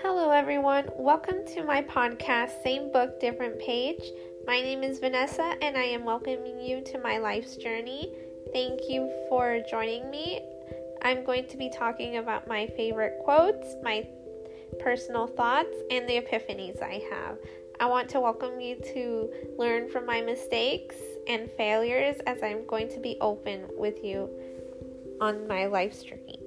Hello, everyone. Welcome to my podcast, Same Book, Different Page. My name is Vanessa, and I am welcoming you to my life's journey. Thank you for joining me. I'm going to be talking about my favorite quotes, my personal thoughts, and the epiphanies I have. I want to welcome you to learn from my mistakes and failures as I'm going to be open with you on my life's journey.